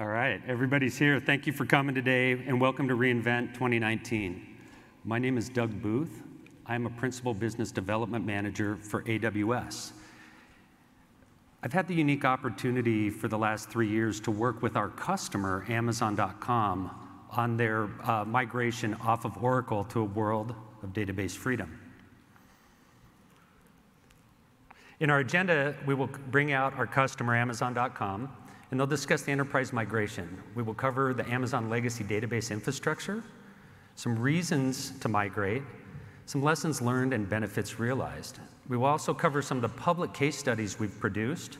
All right, everybody's here. Thank you for coming today, and welcome to reInvent 2019. My name is Doug Booth. I'm a Principal Business Development Manager for AWS. I've had the unique opportunity for the last three years to work with our customer, Amazon.com, on their uh, migration off of Oracle to a world of database freedom. In our agenda, we will bring out our customer, Amazon.com, and they'll discuss the enterprise migration. We will cover the Amazon legacy database infrastructure, some reasons to migrate, some lessons learned and benefits realized. We will also cover some of the public case studies we've produced,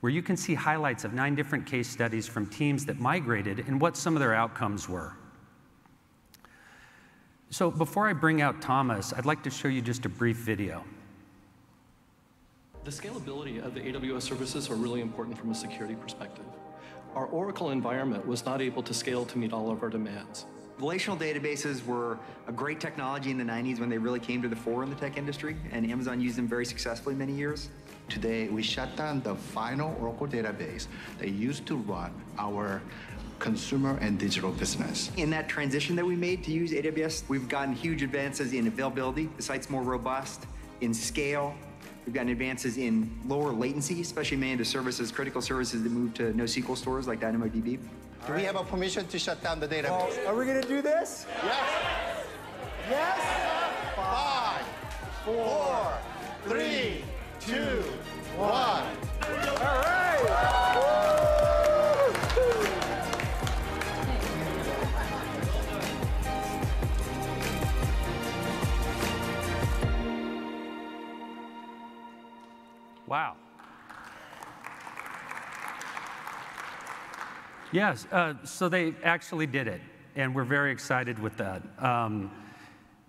where you can see highlights of nine different case studies from teams that migrated and what some of their outcomes were. So before I bring out Thomas, I'd like to show you just a brief video. The scalability of the AWS services are really important from a security perspective. Our Oracle environment was not able to scale to meet all of our demands. Relational databases were a great technology in the 90s when they really came to the fore in the tech industry, and Amazon used them very successfully many years. Today, we shut down the final Oracle database that used to run our consumer and digital business. In that transition that we made to use AWS, we've gotten huge advances in availability. The site's more robust, in scale, We've gotten advances in lower latency, especially managed services, critical services that move to NoSQL stores like DynamoDB. Do right. we have a permission to shut down the database? Oh, are we going to do this? Yes. Yes? Five, four, three, two, one. All right. Wow. Yes, uh, so they actually did it, and we're very excited with that. Um,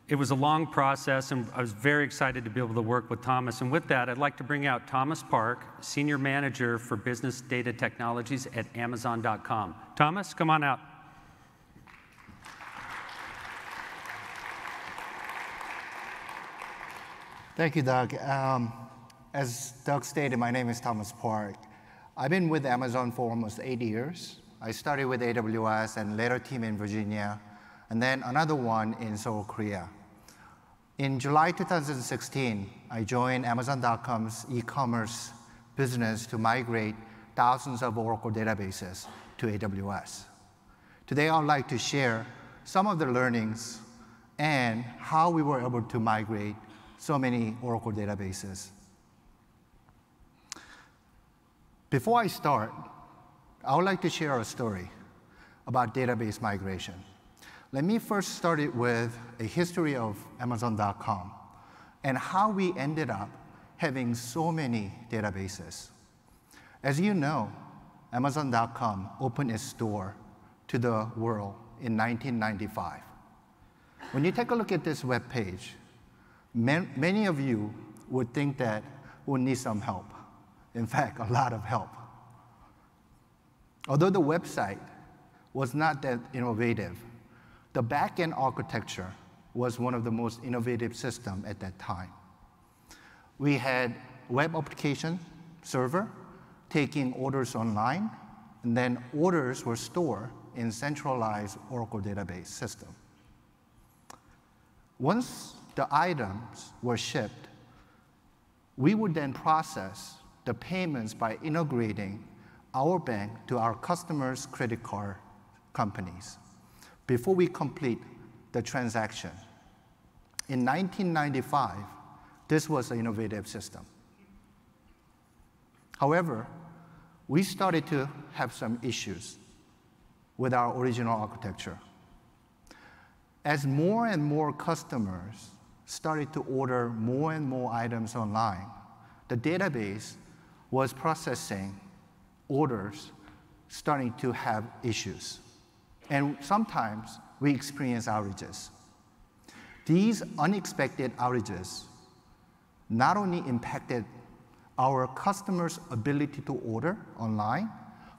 it was a long process, and I was very excited to be able to work with Thomas. And with that, I'd like to bring out Thomas Park, Senior Manager for Business Data Technologies at Amazon.com. Thomas, come on out. Thank you, Doug. Um, as Doug stated, my name is Thomas Park. I've been with Amazon for almost eight years. I started with AWS and later team in Virginia, and then another one in Seoul, Korea. In July 2016, I joined Amazon.com's e-commerce business to migrate thousands of Oracle databases to AWS. Today, I'd like to share some of the learnings and how we were able to migrate so many Oracle databases before I start, I would like to share a story about database migration. Let me first start it with a history of Amazon.com and how we ended up having so many databases. As you know, Amazon.com opened its door to the world in 1995. When you take a look at this web page, many of you would think that we need some help in fact, a lot of help. Although the website was not that innovative, the back-end architecture was one of the most innovative systems at that time. We had web application server taking orders online, and then orders were stored in centralized Oracle database system. Once the items were shipped, we would then process the payments by integrating our bank to our customers' credit card companies before we complete the transaction. In 1995, this was an innovative system. However, we started to have some issues with our original architecture. As more and more customers started to order more and more items online, the database was processing orders starting to have issues. And sometimes we experience outages. These unexpected outages not only impacted our customers' ability to order online,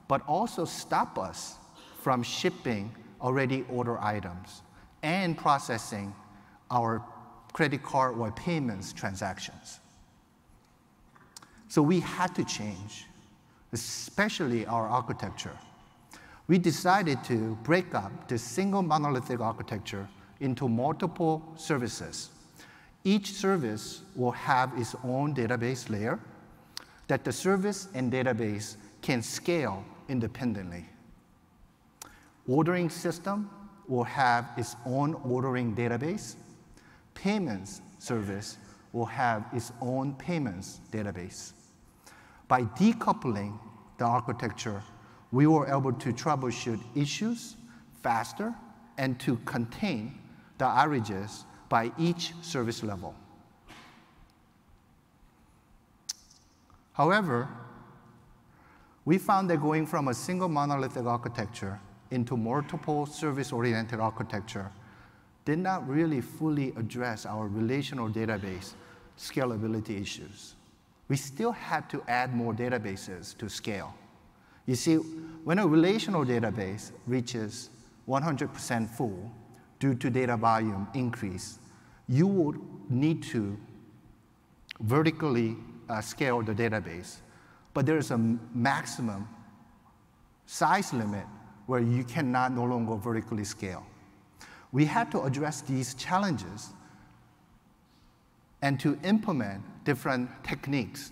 but also stop us from shipping already ordered items and processing our credit card or payments transactions. So we had to change, especially our architecture. we decided to break up the single monolithic architecture into multiple services. Each service will have its own database layer that the service and database can scale independently. Ordering system will have its own ordering database. Payments service will have its own payments database. By decoupling the architecture, we were able to troubleshoot issues faster and to contain the outages by each service level. However, we found that going from a single monolithic architecture into multiple service-oriented architecture did not really fully address our relational database scalability issues. We still had to add more databases to scale. You see, when a relational database reaches 100% full due to data volume increase, you would need to vertically uh, scale the database. But there is a maximum size limit where you cannot no longer vertically scale. We had to address these challenges and to implement different techniques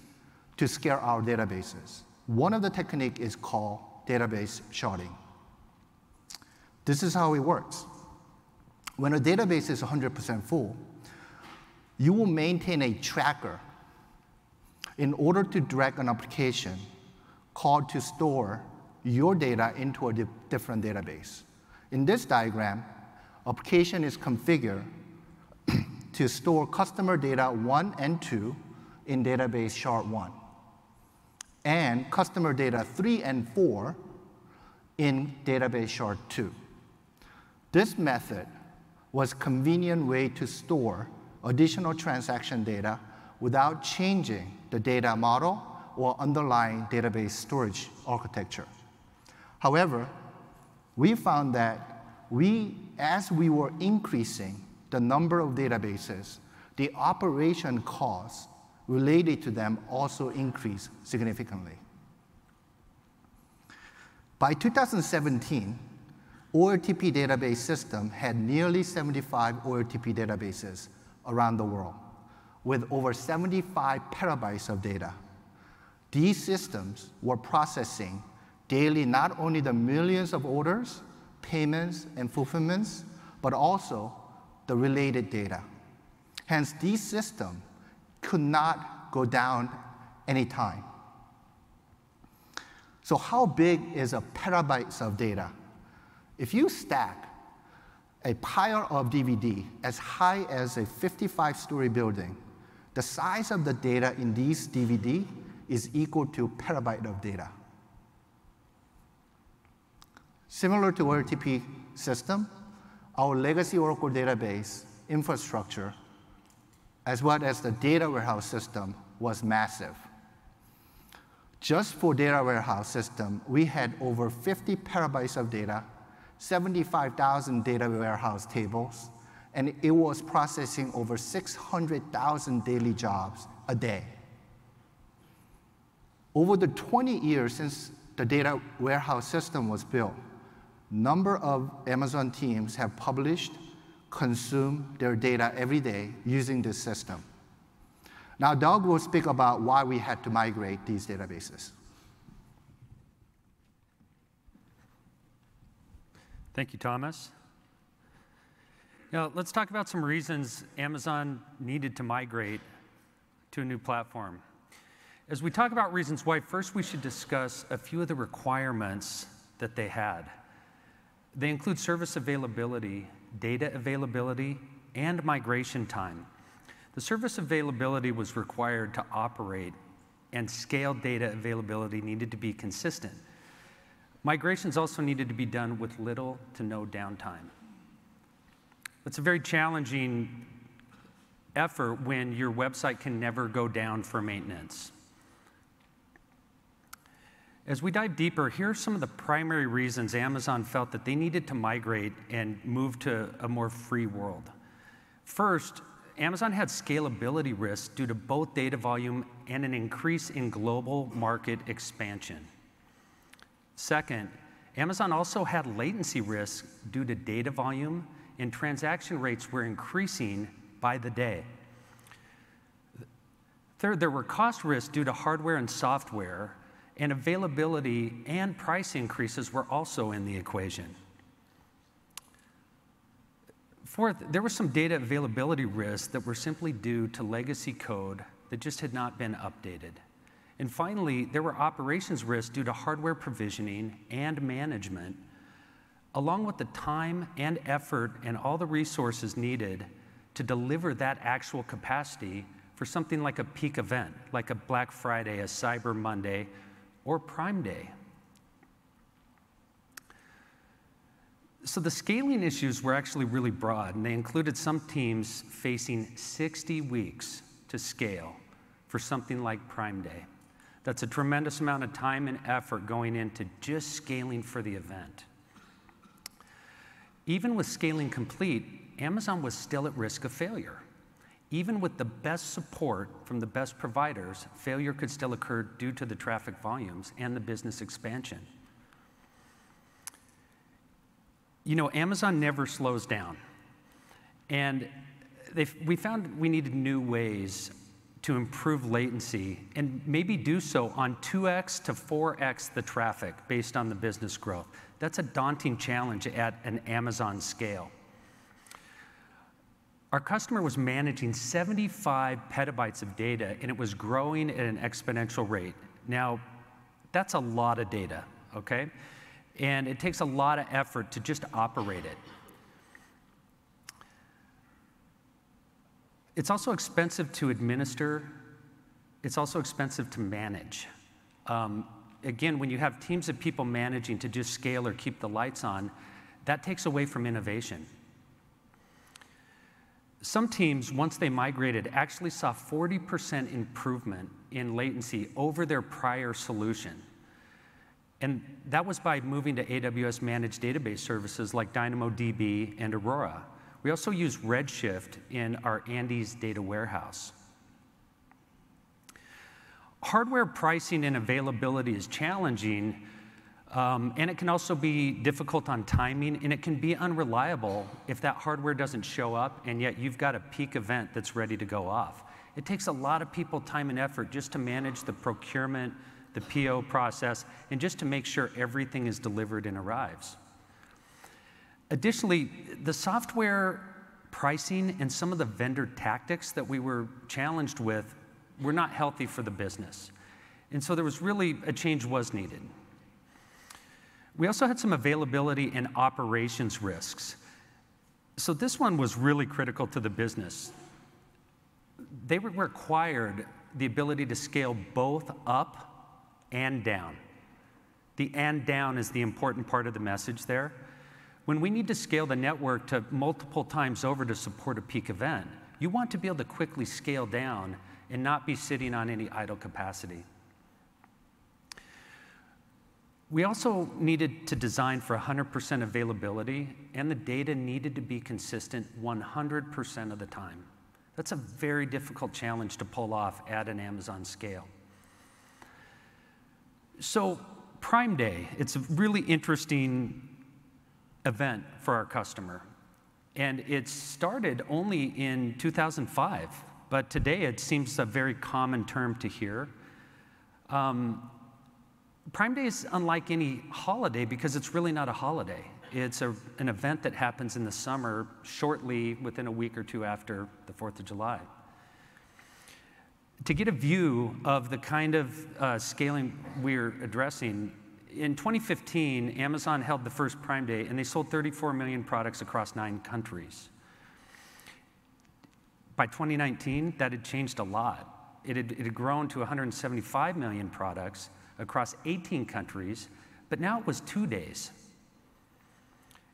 to scale our databases. One of the technique is called database sharding. This is how it works. When a database is 100% full, you will maintain a tracker in order to drag an application called to store your data into a di different database. In this diagram, application is configured to store customer data 1 and 2 in database shard1, and customer data 3 and 4 in database shard2. This method was convenient way to store additional transaction data without changing the data model or underlying database storage architecture. However, we found that we, as we were increasing the number of databases, the operation costs related to them also increased significantly. By 2017, OLTP database system had nearly 75 OLTP databases around the world with over 75 petabytes of data. These systems were processing daily not only the millions of orders, payments, and fulfillments, but also the related data. Hence, these systems could not go down anytime. So how big is a petabytes of data? If you stack a pile of DVD as high as a 55-story building, the size of the data in these DVD is equal to petabyte of data. Similar to OLTP system, our legacy Oracle database infrastructure, as well as the data warehouse system, was massive. Just for data warehouse system, we had over 50 petabytes of data, 75,000 data warehouse tables, and it was processing over 600,000 daily jobs a day. Over the 20 years since the data warehouse system was built, number of Amazon teams have published, consumed their data every day using this system. Now, Doug will speak about why we had to migrate these databases. Thank you, Thomas. Now, let's talk about some reasons Amazon needed to migrate to a new platform. As we talk about reasons why, first we should discuss a few of the requirements that they had. They include service availability, data availability, and migration time. The service availability was required to operate, and scaled data availability needed to be consistent. Migrations also needed to be done with little to no downtime. It's a very challenging effort when your website can never go down for maintenance. As we dive deeper, here are some of the primary reasons Amazon felt that they needed to migrate and move to a more free world. First, Amazon had scalability risks due to both data volume and an increase in global market expansion. Second, Amazon also had latency risks due to data volume, and transaction rates were increasing by the day. Third, there were cost risks due to hardware and software, and availability and price increases were also in the equation. Fourth, there were some data availability risks that were simply due to legacy code that just had not been updated. And finally, there were operations risks due to hardware provisioning and management, along with the time and effort and all the resources needed to deliver that actual capacity for something like a peak event, like a Black Friday, a Cyber Monday, or Prime Day. So the scaling issues were actually really broad, and they included some teams facing 60 weeks to scale for something like Prime Day. That's a tremendous amount of time and effort going into just scaling for the event. Even with scaling complete, Amazon was still at risk of failure. Even with the best support from the best providers, failure could still occur due to the traffic volumes and the business expansion. You know, Amazon never slows down. And we found we needed new ways to improve latency and maybe do so on 2x to 4x the traffic based on the business growth. That's a daunting challenge at an Amazon scale. Our customer was managing 75 petabytes of data, and it was growing at an exponential rate. Now, that's a lot of data, okay? And it takes a lot of effort to just operate it. It's also expensive to administer. It's also expensive to manage. Um, again, when you have teams of people managing to just scale or keep the lights on, that takes away from innovation. Some teams, once they migrated, actually saw 40% improvement in latency over their prior solution. And that was by moving to AWS managed database services like DynamoDB and Aurora. We also use Redshift in our Andes data warehouse. Hardware pricing and availability is challenging, um, and it can also be difficult on timing, and it can be unreliable if that hardware doesn't show up, and yet you've got a peak event that's ready to go off. It takes a lot of people time and effort just to manage the procurement, the PO process, and just to make sure everything is delivered and arrives. Additionally, the software pricing and some of the vendor tactics that we were challenged with were not healthy for the business. And so there was really a change was needed. We also had some availability and operations risks. So this one was really critical to the business. They required the ability to scale both up and down. The and down is the important part of the message there. When we need to scale the network to multiple times over to support a peak event, you want to be able to quickly scale down and not be sitting on any idle capacity. We also needed to design for 100% availability, and the data needed to be consistent 100% of the time. That's a very difficult challenge to pull off at an Amazon scale. So, Prime Day, it's a really interesting event for our customer. And it started only in 2005, but today it seems a very common term to hear. Um, Prime Day is unlike any holiday because it's really not a holiday. It's a, an event that happens in the summer, shortly within a week or two after the 4th of July. To get a view of the kind of uh, scaling we're addressing, in 2015, Amazon held the first Prime Day and they sold 34 million products across nine countries. By 2019, that had changed a lot. It had, it had grown to 175 million products across 18 countries, but now it was two days.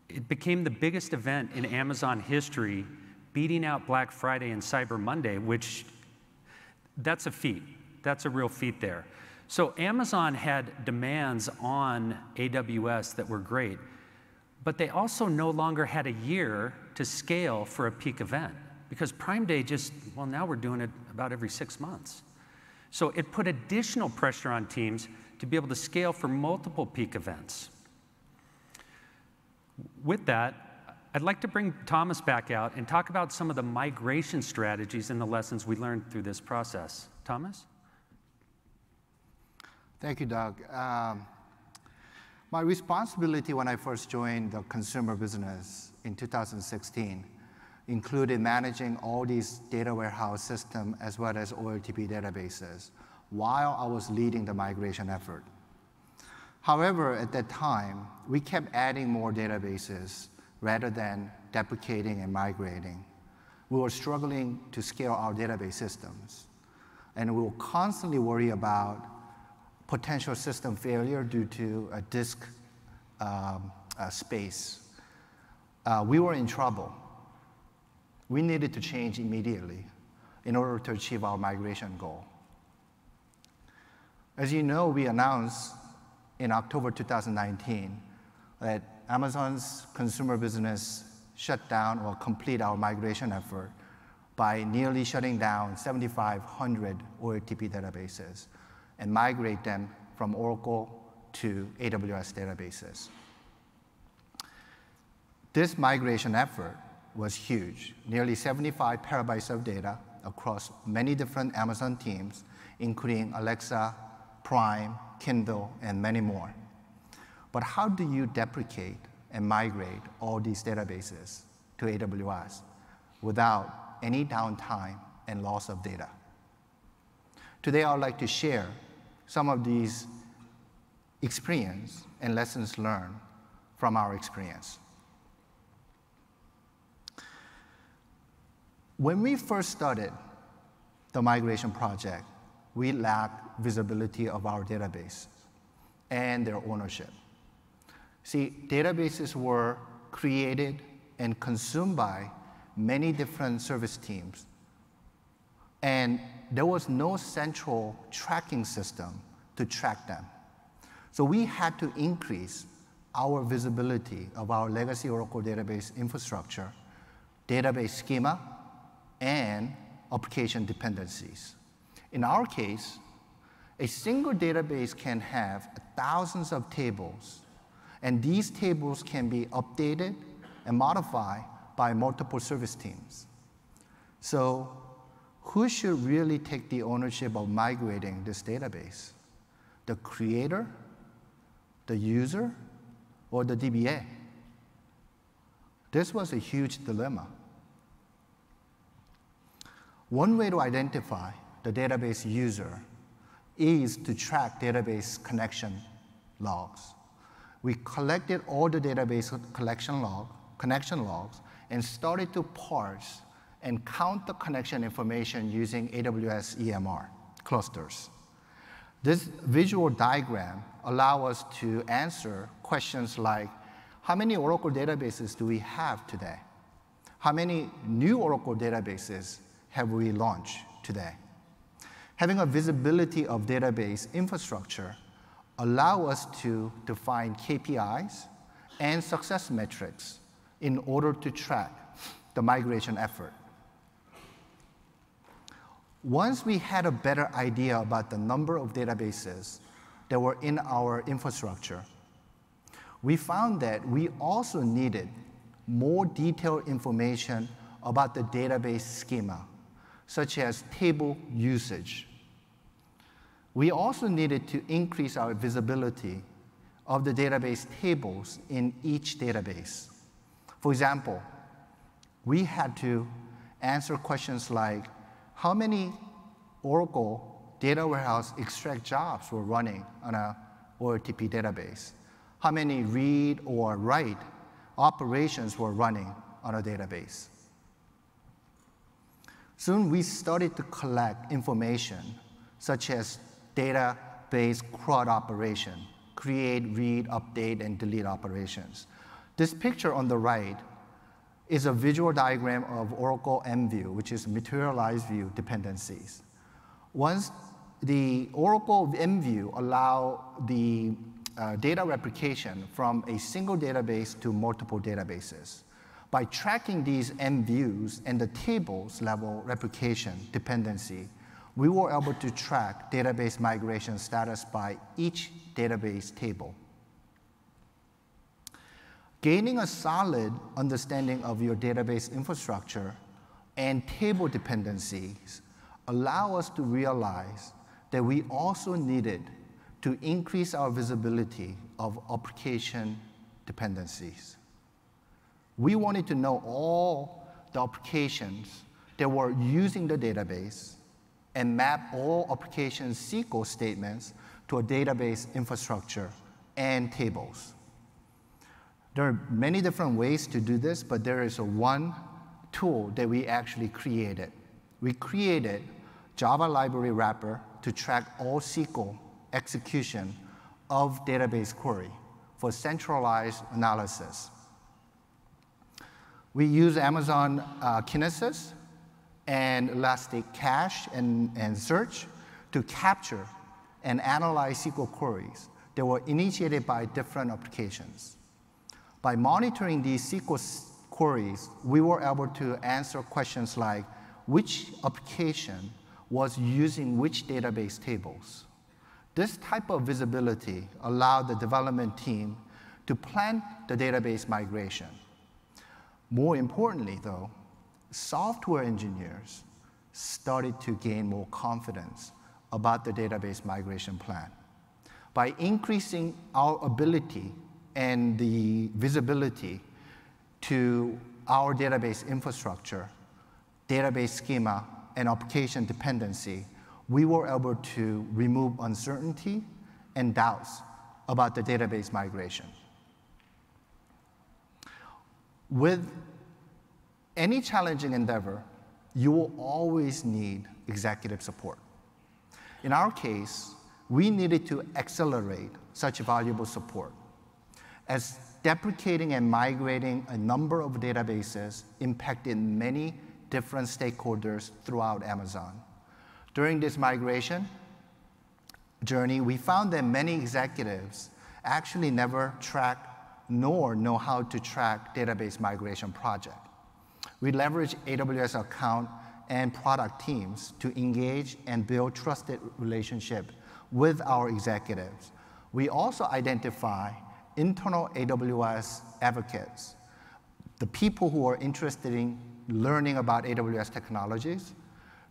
It became the biggest event in Amazon history, beating out Black Friday and Cyber Monday, which that's a feat. That's a real feat there. So Amazon had demands on AWS that were great, but they also no longer had a year to scale for a peak event because Prime Day just, well, now we're doing it about every six months. So it put additional pressure on teams to be able to scale for multiple peak events. With that, I'd like to bring Thomas back out and talk about some of the migration strategies and the lessons we learned through this process. Thomas? Thank you, Doug. Um, my responsibility when I first joined the consumer business in 2016 included managing all these data warehouse systems as well as OLTP databases while I was leading the migration effort. However, at that time, we kept adding more databases rather than deprecating and migrating. We were struggling to scale our database systems, and we were constantly worry about potential system failure due to a disk um, uh, space. Uh, we were in trouble. We needed to change immediately in order to achieve our migration goal. As you know, we announced in October 2019 that Amazon's consumer business shut down or complete our migration effort by nearly shutting down 7,500 OLTP databases and migrate them from Oracle to AWS databases. This migration effort was huge, nearly 75 petabytes of data across many different Amazon teams, including Alexa, Prime, Kindle, and many more. But how do you deprecate and migrate all these databases to AWS without any downtime and loss of data? Today, I would like to share some of these experience and lessons learned from our experience. When we first started the migration project, we lacked visibility of our databases and their ownership. See, databases were created and consumed by many different service teams, and there was no central tracking system to track them. So we had to increase our visibility of our legacy Oracle database infrastructure, database schema, and application dependencies. In our case, a single database can have thousands of tables, and these tables can be updated and modified by multiple service teams. So who should really take the ownership of migrating this database? The creator, the user, or the DBA? This was a huge dilemma. One way to identify the database user is to track database connection logs. We collected all the database collection log, connection logs and started to parse and count the connection information using AWS EMR clusters. This visual diagram allow us to answer questions like, how many Oracle databases do we have today? How many new Oracle databases have we launched today? Having a visibility of database infrastructure allow us to define KPIs and success metrics in order to track the migration effort. Once we had a better idea about the number of databases that were in our infrastructure, we found that we also needed more detailed information about the database schema, such as table usage, we also needed to increase our visibility of the database tables in each database. For example, we had to answer questions like how many Oracle data warehouse extract jobs were running on a OLTP database? How many read or write operations were running on a database? Soon we started to collect information such as database CRUD operation, create, read, update, and delete operations. This picture on the right is a visual diagram of Oracle MView, which is materialized view dependencies. Once the Oracle MView allow the uh, data replication from a single database to multiple databases. By tracking these MViews and the tables level replication dependency, we were able to track database migration status by each database table. Gaining a solid understanding of your database infrastructure and table dependencies allow us to realize that we also needed to increase our visibility of application dependencies. We wanted to know all the applications that were using the database and map all application SQL statements to a database infrastructure and tables. There are many different ways to do this, but there is a one tool that we actually created. We created Java library wrapper to track all SQL execution of database query for centralized analysis. We use Amazon uh, Kinesis and Elastic Cache and, and Search to capture and analyze SQL queries that were initiated by different applications. By monitoring these SQL queries, we were able to answer questions like which application was using which database tables. This type of visibility allowed the development team to plan the database migration. More importantly, though, software engineers started to gain more confidence about the database migration plan. By increasing our ability and the visibility to our database infrastructure, database schema, and application dependency, we were able to remove uncertainty and doubts about the database migration. With any challenging endeavor, you will always need executive support. In our case, we needed to accelerate such valuable support as deprecating and migrating a number of databases impacted many different stakeholders throughout Amazon. During this migration journey, we found that many executives actually never track nor know how to track database migration project. We leverage AWS account and product teams to engage and build trusted relationship with our executives. We also identify internal AWS advocates, the people who are interested in learning about AWS technologies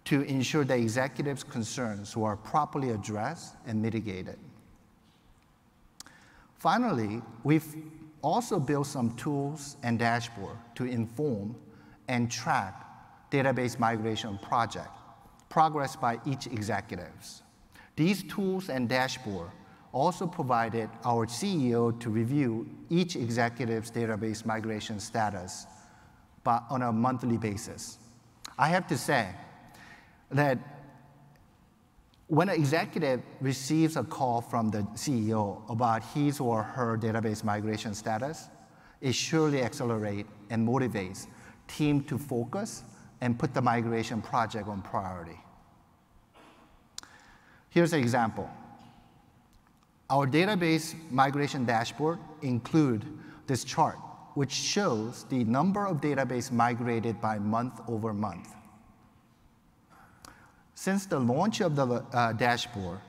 to ensure the executives' concerns were properly addressed and mitigated. Finally, we've also built some tools and dashboard to inform and track database migration project progress by each executives. These tools and dashboard also provided our CEO to review each executive's database migration status but on a monthly basis. I have to say that when an executive receives a call from the CEO about his or her database migration status, it surely accelerates and motivates team to focus and put the migration project on priority. Here's an example. Our database migration dashboard include this chart, which shows the number of database migrated by month over month. Since the launch of the uh, dashboard,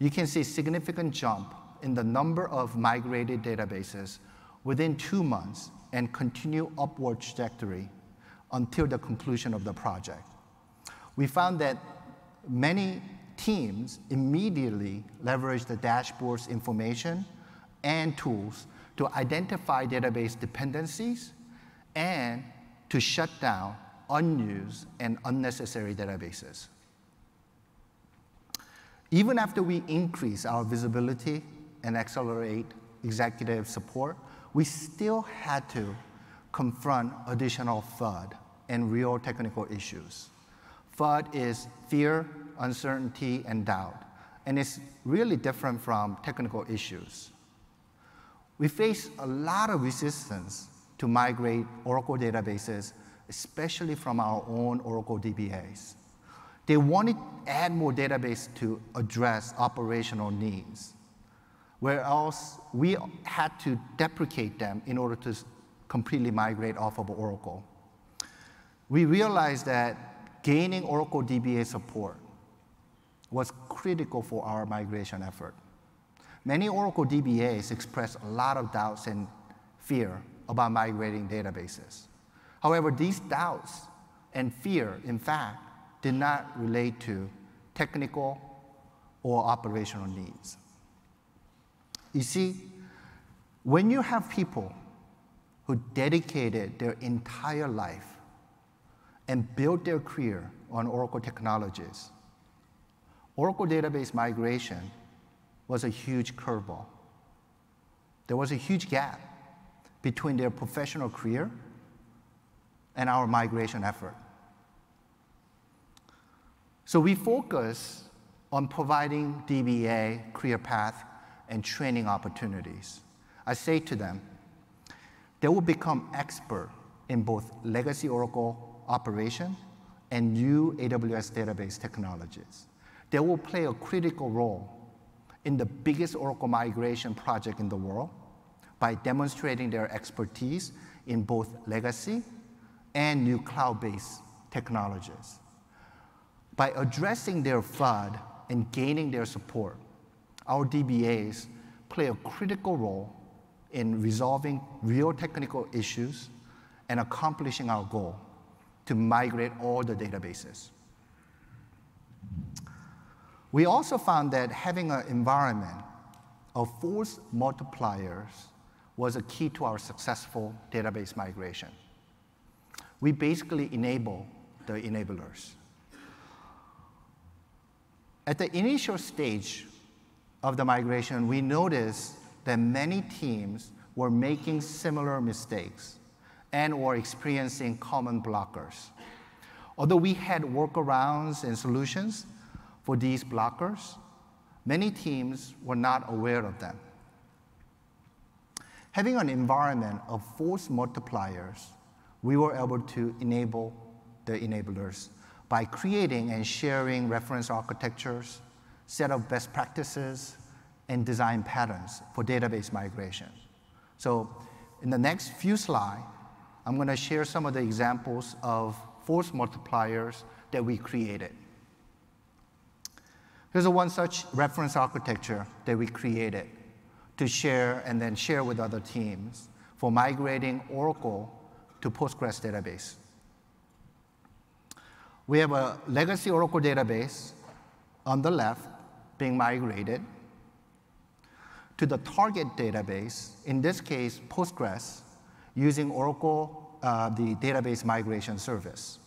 you can see significant jump in the number of migrated databases within two months and continue upward trajectory until the conclusion of the project. We found that many teams immediately leverage the dashboard's information and tools to identify database dependencies and to shut down unused and unnecessary databases. Even after we increase our visibility and accelerate executive support, we still had to confront additional FUD and real technical issues. FUD is fear, uncertainty, and doubt, and it's really different from technical issues. We face a lot of resistance to migrate Oracle databases, especially from our own Oracle DBAs. They wanted to add more database to address operational needs, whereas we had to deprecate them in order to completely migrate off of Oracle. We realized that gaining Oracle DBA support was critical for our migration effort. Many Oracle DBAs expressed a lot of doubts and fear about migrating databases. However, these doubts and fear, in fact, did not relate to technical or operational needs. You see, when you have people who dedicated their entire life and built their career on Oracle technologies, Oracle database migration was a huge curveball. There was a huge gap between their professional career and our migration effort. So we focus on providing DBA career path and training opportunities. I say to them, they will become expert in both legacy Oracle operation and new AWS database technologies. They will play a critical role in the biggest Oracle migration project in the world by demonstrating their expertise in both legacy and new cloud-based technologies. By addressing their FUD and gaining their support, our DBAs play a critical role in resolving real technical issues and accomplishing our goal to migrate all the databases. We also found that having an environment of force multipliers was a key to our successful database migration. We basically enable the enablers. At the initial stage of the migration, we noticed that many teams were making similar mistakes and were experiencing common blockers. Although we had workarounds and solutions for these blockers, many teams were not aware of them. Having an environment of force multipliers, we were able to enable the enablers by creating and sharing reference architectures, set of best practices, and design patterns for database migration. So in the next few slides, I'm going to share some of the examples of force multipliers that we created. Here's one such reference architecture that we created to share and then share with other teams for migrating Oracle to Postgres database. We have a legacy Oracle database on the left being migrated to the target database, in this case, Postgres, using Oracle, uh, the database migration service.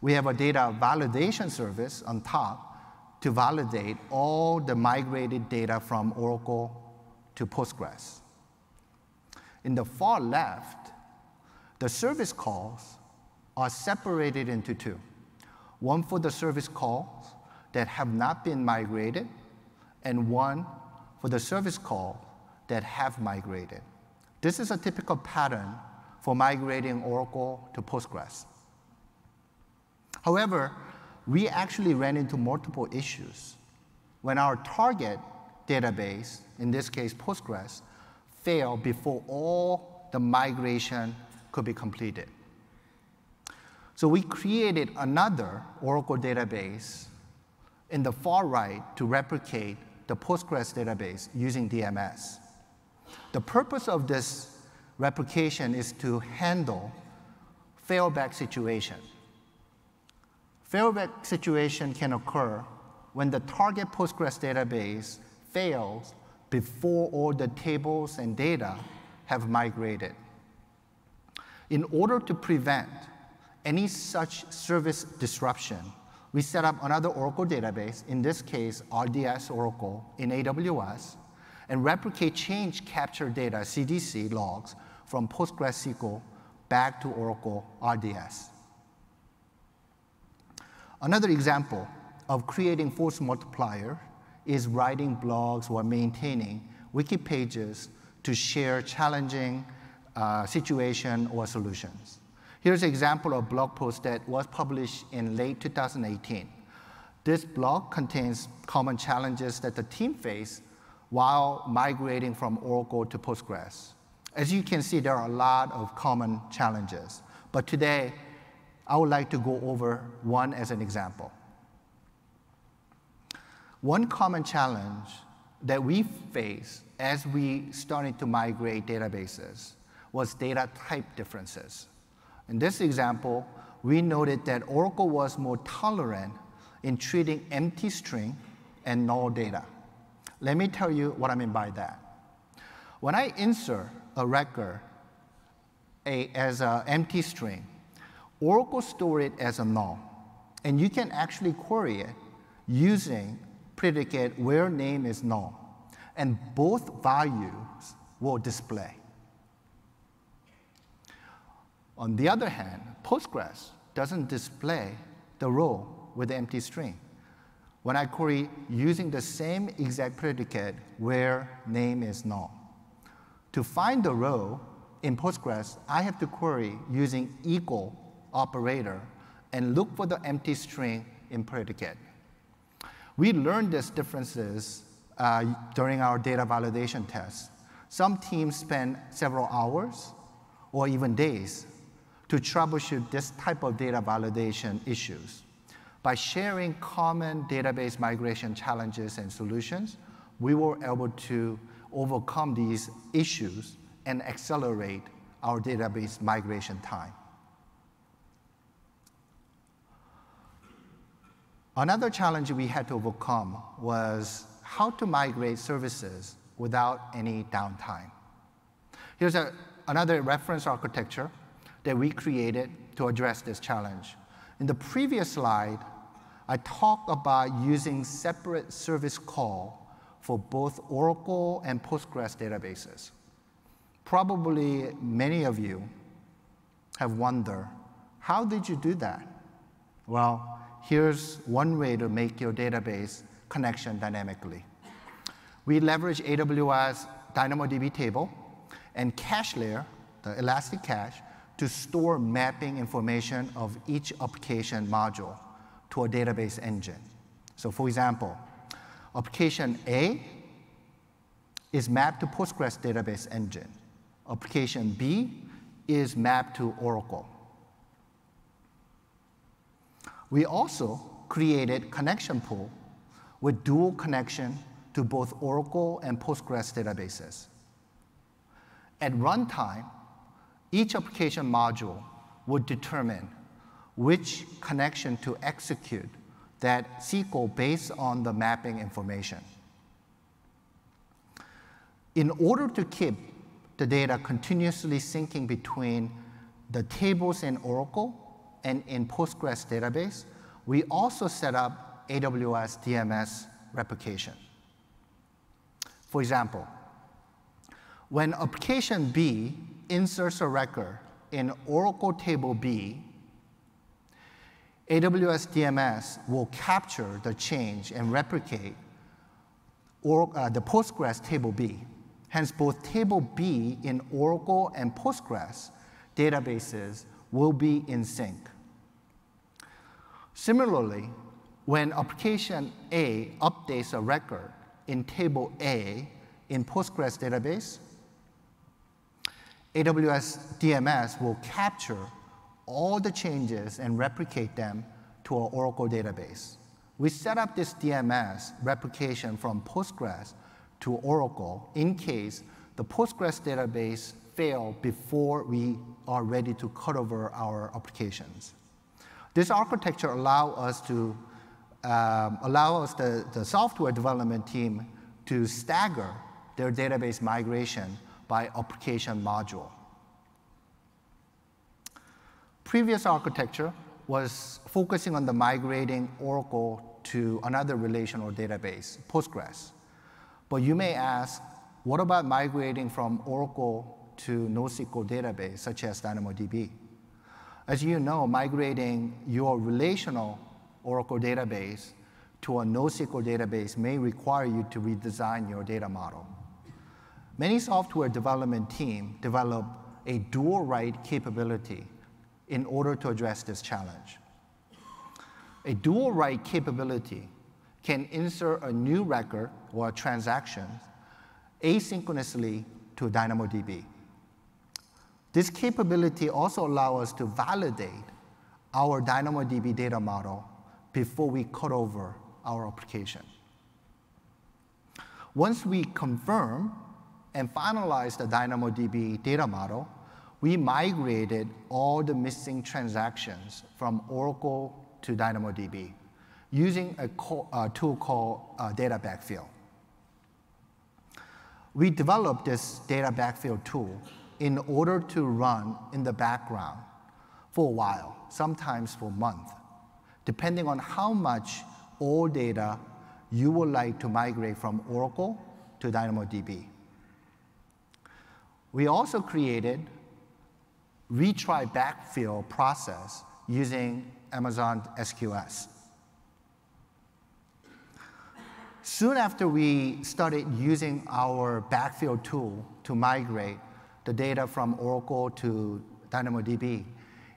We have a data validation service on top to validate all the migrated data from Oracle to Postgres. In the far left, the service calls are separated into two. One for the service calls that have not been migrated, and one for the service call that have migrated. This is a typical pattern for migrating Oracle to Postgres. However, we actually ran into multiple issues. When our target database, in this case Postgres, failed before all the migration could be completed. So we created another Oracle database in the far right to replicate the Postgres database using DMS. The purpose of this replication is to handle failback situation. Failback situation can occur when the target Postgres database fails before all the tables and data have migrated. In order to prevent any such service disruption, we set up another Oracle database, in this case, RDS Oracle in AWS, and replicate change capture data, CDC logs, from PostgreSQL back to Oracle RDS. Another example of creating force multiplier is writing blogs or maintaining wiki pages to share challenging uh, situation or solutions. Here's an example of a blog post that was published in late 2018. This blog contains common challenges that the team face while migrating from Oracle to Postgres. As you can see, there are a lot of common challenges. But today, I would like to go over one as an example. One common challenge that we face as we started to migrate databases was data type differences. In this example, we noted that Oracle was more tolerant in treating empty string and null data. Let me tell you what I mean by that. When I insert a record a, as an empty string, Oracle store it as a null, and you can actually query it using predicate where name is null, and both values will display. On the other hand, Postgres doesn't display the row with the empty string. When I query using the same exact predicate where name is null. To find the row in Postgres, I have to query using equal operator and look for the empty string in predicate. We learned these differences uh, during our data validation tests. Some teams spend several hours or even days to troubleshoot this type of data validation issues. By sharing common database migration challenges and solutions, we were able to overcome these issues and accelerate our database migration time. Another challenge we had to overcome was how to migrate services without any downtime. Here's a, another reference architecture that we created to address this challenge. In the previous slide, I talked about using separate service call for both Oracle and Postgres databases. Probably many of you have wondered, how did you do that? Well, here's one way to make your database connection dynamically. We leverage AWS DynamoDB table and cache layer, the ElastiCache, to store mapping information of each application module to a database engine. So for example, application A is mapped to Postgres database engine. Application B is mapped to Oracle. We also created connection pool with dual connection to both Oracle and Postgres databases. At runtime, each application module would determine which connection to execute that SQL based on the mapping information. In order to keep the data continuously syncing between the tables in Oracle and in Postgres database, we also set up AWS DMS replication. For example, when application B inserts a record in Oracle Table B, AWS DMS will capture the change and replicate or, uh, the Postgres Table B. Hence, both Table B in Oracle and Postgres databases will be in sync. Similarly, when application A updates a record in Table A in Postgres database, AWS DMS will capture all the changes and replicate them to our Oracle database. We set up this DMS replication from Postgres to Oracle in case the Postgres database fail before we are ready to cut over our applications. This architecture allow us to um, allow us the, the software development team to stagger their database migration by application module. Previous architecture was focusing on the migrating Oracle to another relational database, Postgres. But you may ask, what about migrating from Oracle to NoSQL database, such as DynamoDB? As you know, migrating your relational Oracle database to a NoSQL database may require you to redesign your data model. Many software development teams develop a dual write capability in order to address this challenge. A dual write capability can insert a new record or a transaction asynchronously to DynamoDB. This capability also allows us to validate our DynamoDB data model before we cut over our application. Once we confirm and finalized the DynamoDB data model, we migrated all the missing transactions from Oracle to DynamoDB using a, a tool called uh, Data Backfill. We developed this data backfill tool in order to run in the background for a while, sometimes for months, depending on how much old data you would like to migrate from Oracle to DynamoDB. We also created retry backfill process using Amazon SQS. Soon after we started using our backfill tool to migrate the data from Oracle to DynamoDB,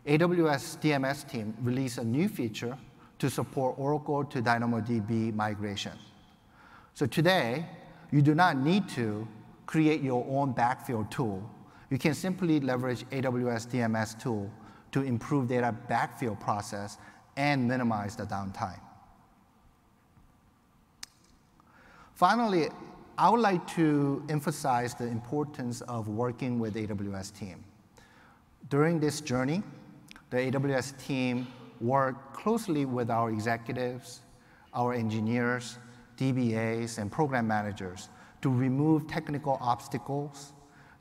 AWS DMS team released a new feature to support Oracle to DynamoDB migration. So today, you do not need to create your own backfill tool. You can simply leverage AWS DMS tool to improve data backfill process and minimize the downtime. Finally, I would like to emphasize the importance of working with AWS team. During this journey, the AWS team worked closely with our executives, our engineers, DBAs, and program managers to remove technical obstacles,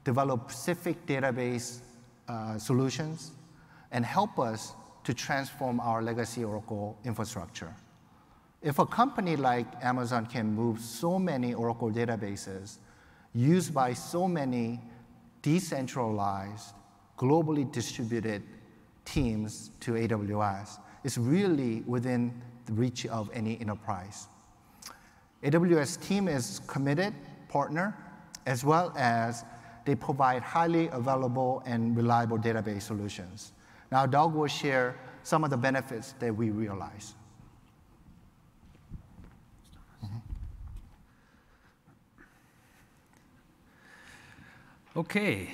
develop specific database uh, solutions, and help us to transform our legacy Oracle infrastructure. If a company like Amazon can move so many Oracle databases used by so many decentralized, globally distributed teams to AWS, it's really within the reach of any enterprise. AWS team is committed partner, as well as they provide highly available and reliable database solutions. Now, Doug will share some of the benefits that we realize. Okay,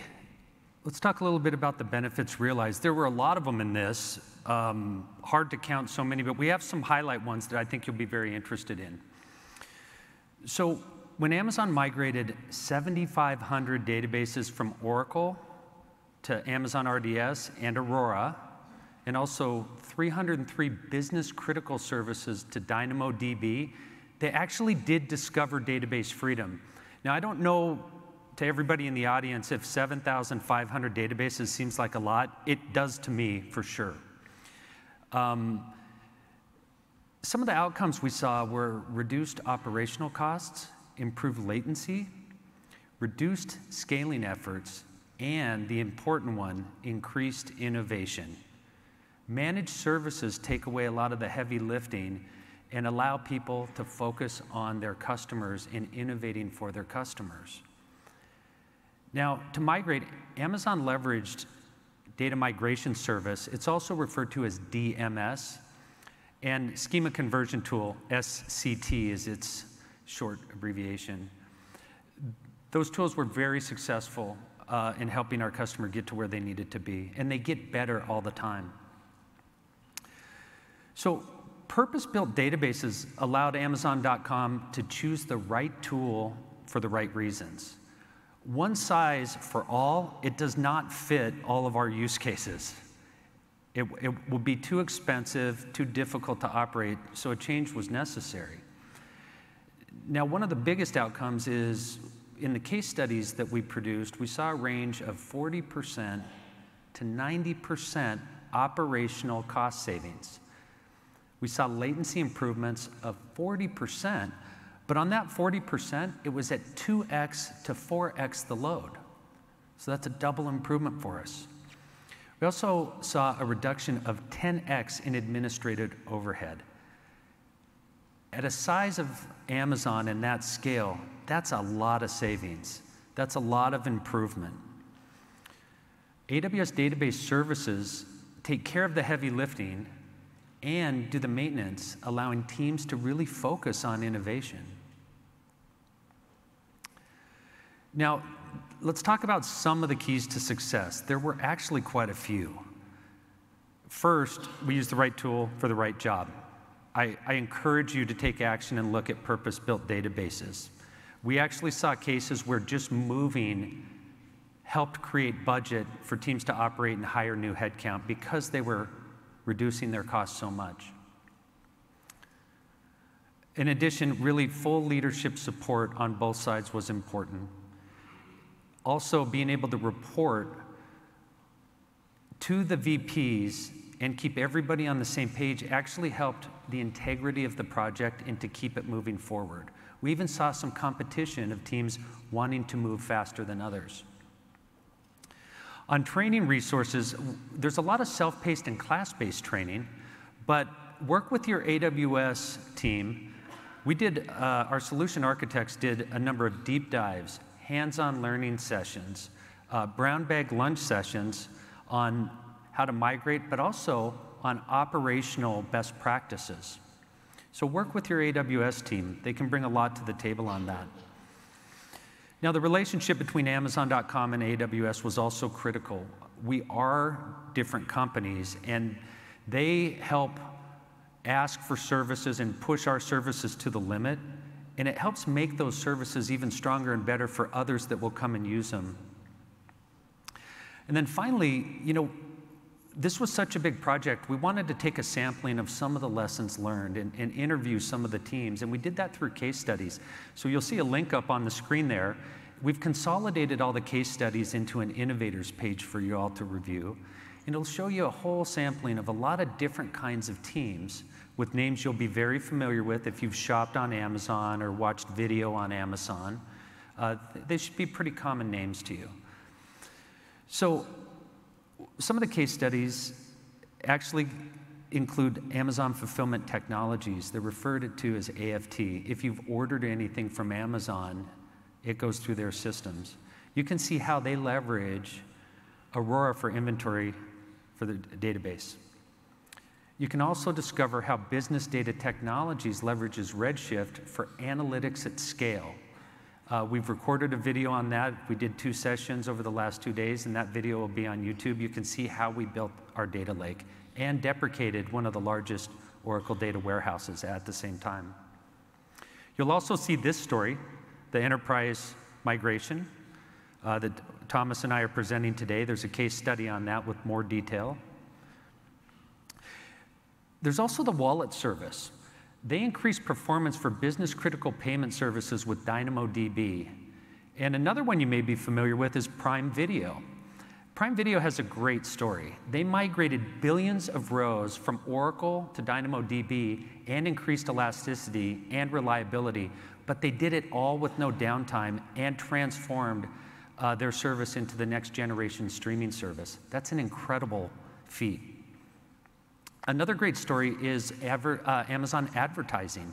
let's talk a little bit about the benefits realized. There were a lot of them in this, um, hard to count so many, but we have some highlight ones that I think you'll be very interested in. So, when Amazon migrated 7,500 databases from Oracle to Amazon RDS and Aurora, and also 303 business critical services to DynamoDB, they actually did discover database freedom. Now, I don't know to everybody in the audience, if 7,500 databases seems like a lot, it does to me for sure. Um, some of the outcomes we saw were reduced operational costs, improved latency, reduced scaling efforts, and the important one, increased innovation. Managed services take away a lot of the heavy lifting and allow people to focus on their customers and innovating for their customers. Now, to migrate, Amazon leveraged data migration service. It's also referred to as DMS. And schema conversion tool, SCT is its short abbreviation. Those tools were very successful uh, in helping our customer get to where they needed to be, and they get better all the time. So, purpose built databases allowed Amazon.com to choose the right tool for the right reasons one size for all, it does not fit all of our use cases. It, it would be too expensive, too difficult to operate, so a change was necessary. Now, one of the biggest outcomes is in the case studies that we produced, we saw a range of 40% to 90% operational cost savings. We saw latency improvements of 40% but on that 40%, it was at 2x to 4x the load. So that's a double improvement for us. We also saw a reduction of 10x in administrative overhead. At a size of Amazon and that scale, that's a lot of savings. That's a lot of improvement. AWS Database Services take care of the heavy lifting and do the maintenance, allowing teams to really focus on innovation. Now, let's talk about some of the keys to success. There were actually quite a few. First, we use the right tool for the right job. I, I encourage you to take action and look at purpose built databases. We actually saw cases where just moving helped create budget for teams to operate and hire new headcount because they were reducing their costs so much. In addition, really full leadership support on both sides was important. Also, being able to report to the VPs and keep everybody on the same page actually helped the integrity of the project and to keep it moving forward. We even saw some competition of teams wanting to move faster than others. On training resources, there's a lot of self paced and class based training, but work with your AWS team we did, uh, our solution architects did a number of deep dives, hands on learning sessions, uh, brown bag lunch sessions on how to migrate, but also on operational best practices. So work with your AWS team. They can bring a lot to the table on that. Now, the relationship between Amazon.com and AWS was also critical. We are different companies, and they help ask for services and push our services to the limit. And it helps make those services even stronger and better for others that will come and use them. And then finally, you know, this was such a big project. We wanted to take a sampling of some of the lessons learned and, and, interview some of the teams. And we did that through case studies. So you'll see a link up on the screen there. We've consolidated all the case studies into an innovators page for you all to review. And it'll show you a whole sampling of a lot of different kinds of teams with names you'll be very familiar with if you've shopped on Amazon or watched video on Amazon. Uh, they should be pretty common names to you. So, some of the case studies actually include Amazon Fulfillment Technologies. They're referred to as AFT. If you've ordered anything from Amazon, it goes through their systems. You can see how they leverage Aurora for inventory for the database. You can also discover how Business Data Technologies leverages Redshift for analytics at scale. Uh, we've recorded a video on that. We did two sessions over the last two days, and that video will be on YouTube. You can see how we built our data lake and deprecated one of the largest Oracle data warehouses at the same time. You'll also see this story, the enterprise migration uh, that Thomas and I are presenting today. There's a case study on that with more detail. There's also the wallet service. They increase performance for business critical payment services with DynamoDB. And another one you may be familiar with is Prime Video. Prime Video has a great story. They migrated billions of rows from Oracle to DynamoDB and increased elasticity and reliability, but they did it all with no downtime and transformed uh, their service into the next generation streaming service. That's an incredible feat. Another great story is adver uh, Amazon advertising.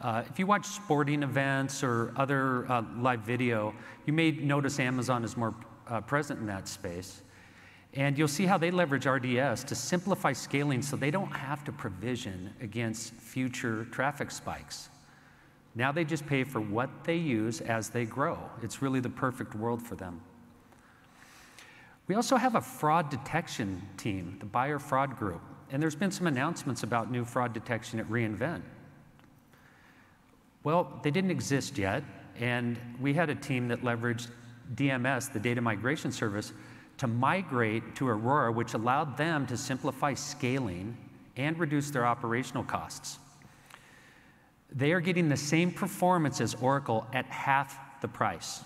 Uh, if you watch sporting events or other uh, live video, you may notice Amazon is more uh, present in that space. And you'll see how they leverage RDS to simplify scaling so they don't have to provision against future traffic spikes. Now they just pay for what they use as they grow. It's really the perfect world for them. We also have a fraud detection team, the buyer fraud group. And there's been some announcements about new fraud detection at reInvent. Well, they didn't exist yet, and we had a team that leveraged DMS, the data migration service, to migrate to Aurora, which allowed them to simplify scaling and reduce their operational costs. They are getting the same performance as Oracle at half the price.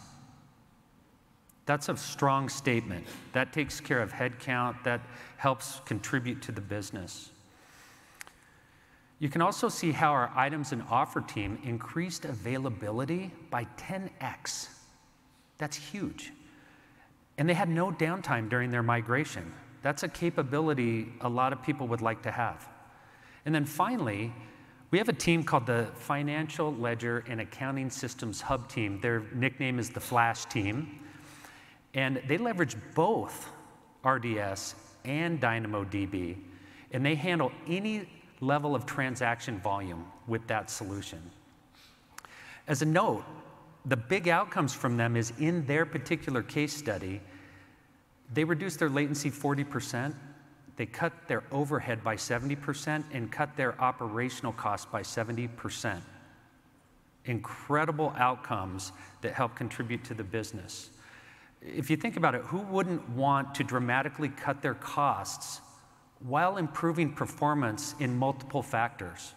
That's a strong statement. That takes care of headcount, that helps contribute to the business. You can also see how our items and offer team increased availability by 10x. That's huge. And they had no downtime during their migration. That's a capability a lot of people would like to have. And then finally, we have a team called the Financial Ledger and Accounting Systems Hub Team. Their nickname is the Flash Team. And they leverage both RDS and DynamoDB, and they handle any level of transaction volume with that solution. As a note, the big outcomes from them is in their particular case study, they reduced their latency 40%, they cut their overhead by 70%, and cut their operational cost by 70%. incredible outcomes that help contribute to the business. If you think about it, who wouldn't want to dramatically cut their costs while improving performance in multiple factors?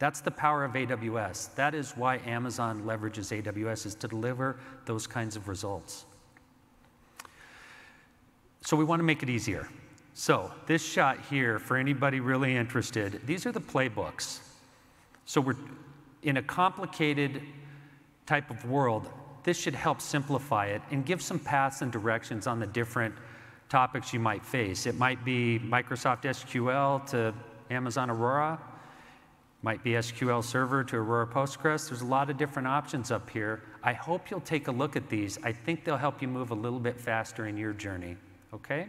That's the power of AWS. That is why Amazon leverages AWS is to deliver those kinds of results. So we want to make it easier. So this shot here, for anybody really interested, these are the playbooks. So we're in a complicated type of world, this should help simplify it and give some paths and directions on the different topics you might face. It might be Microsoft SQL to Amazon Aurora, might be SQL Server to Aurora Postgres. There's a lot of different options up here. I hope you'll take a look at these. I think they'll help you move a little bit faster in your journey, okay?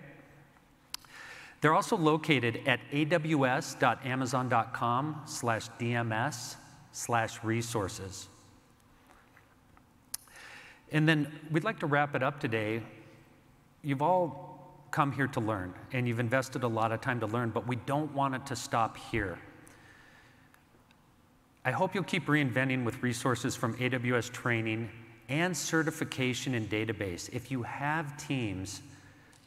They're also located at aws.amazon.com slash DMS slash resources. And then we'd like to wrap it up today. You've all come here to learn, and you've invested a lot of time to learn, but we don't want it to stop here. I hope you'll keep reinventing with resources from AWS training and certification in database. If you have teams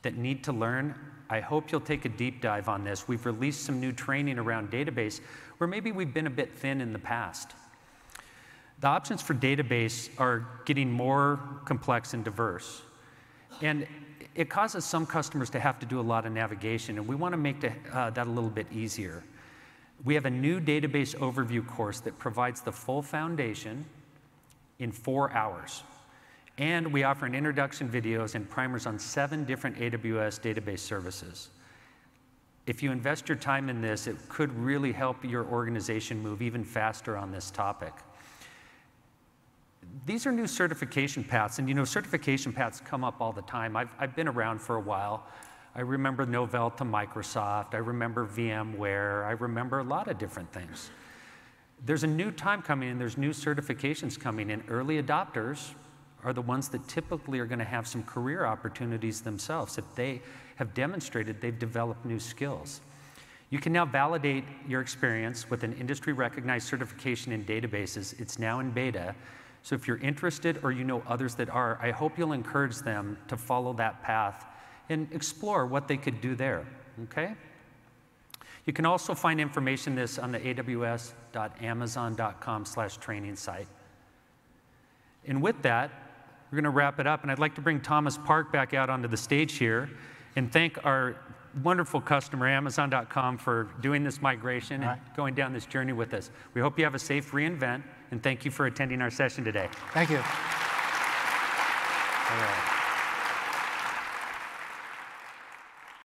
that need to learn, I hope you'll take a deep dive on this. We've released some new training around database where maybe we've been a bit thin in the past. The options for database are getting more complex and diverse. And it causes some customers to have to do a lot of navigation, and we want to make the, uh, that a little bit easier. We have a new database overview course that provides the full foundation in four hours. And we offer an introduction videos and primers on seven different AWS database services. If you invest your time in this, it could really help your organization move even faster on this topic. These are new certification paths, and you know, certification paths come up all the time. I've, I've been around for a while. I remember Novell to Microsoft. I remember VMware. I remember a lot of different things. There's a new time coming and there's new certifications coming and early adopters are the ones that typically are going to have some career opportunities themselves if they have demonstrated they've developed new skills. You can now validate your experience with an industry recognized certification in databases. It's now in beta. So if you're interested or you know others that are, I hope you'll encourage them to follow that path and explore what they could do there, okay? You can also find information this on the aws.amazon.com slash training site. And with that, we're going to wrap it up, and I'd like to bring Thomas Park back out onto the stage here and thank our wonderful customer, Amazon.com, for doing this migration and going down this journey with us. We hope you have a safe reInvent, and thank you for attending our session today. Thank you.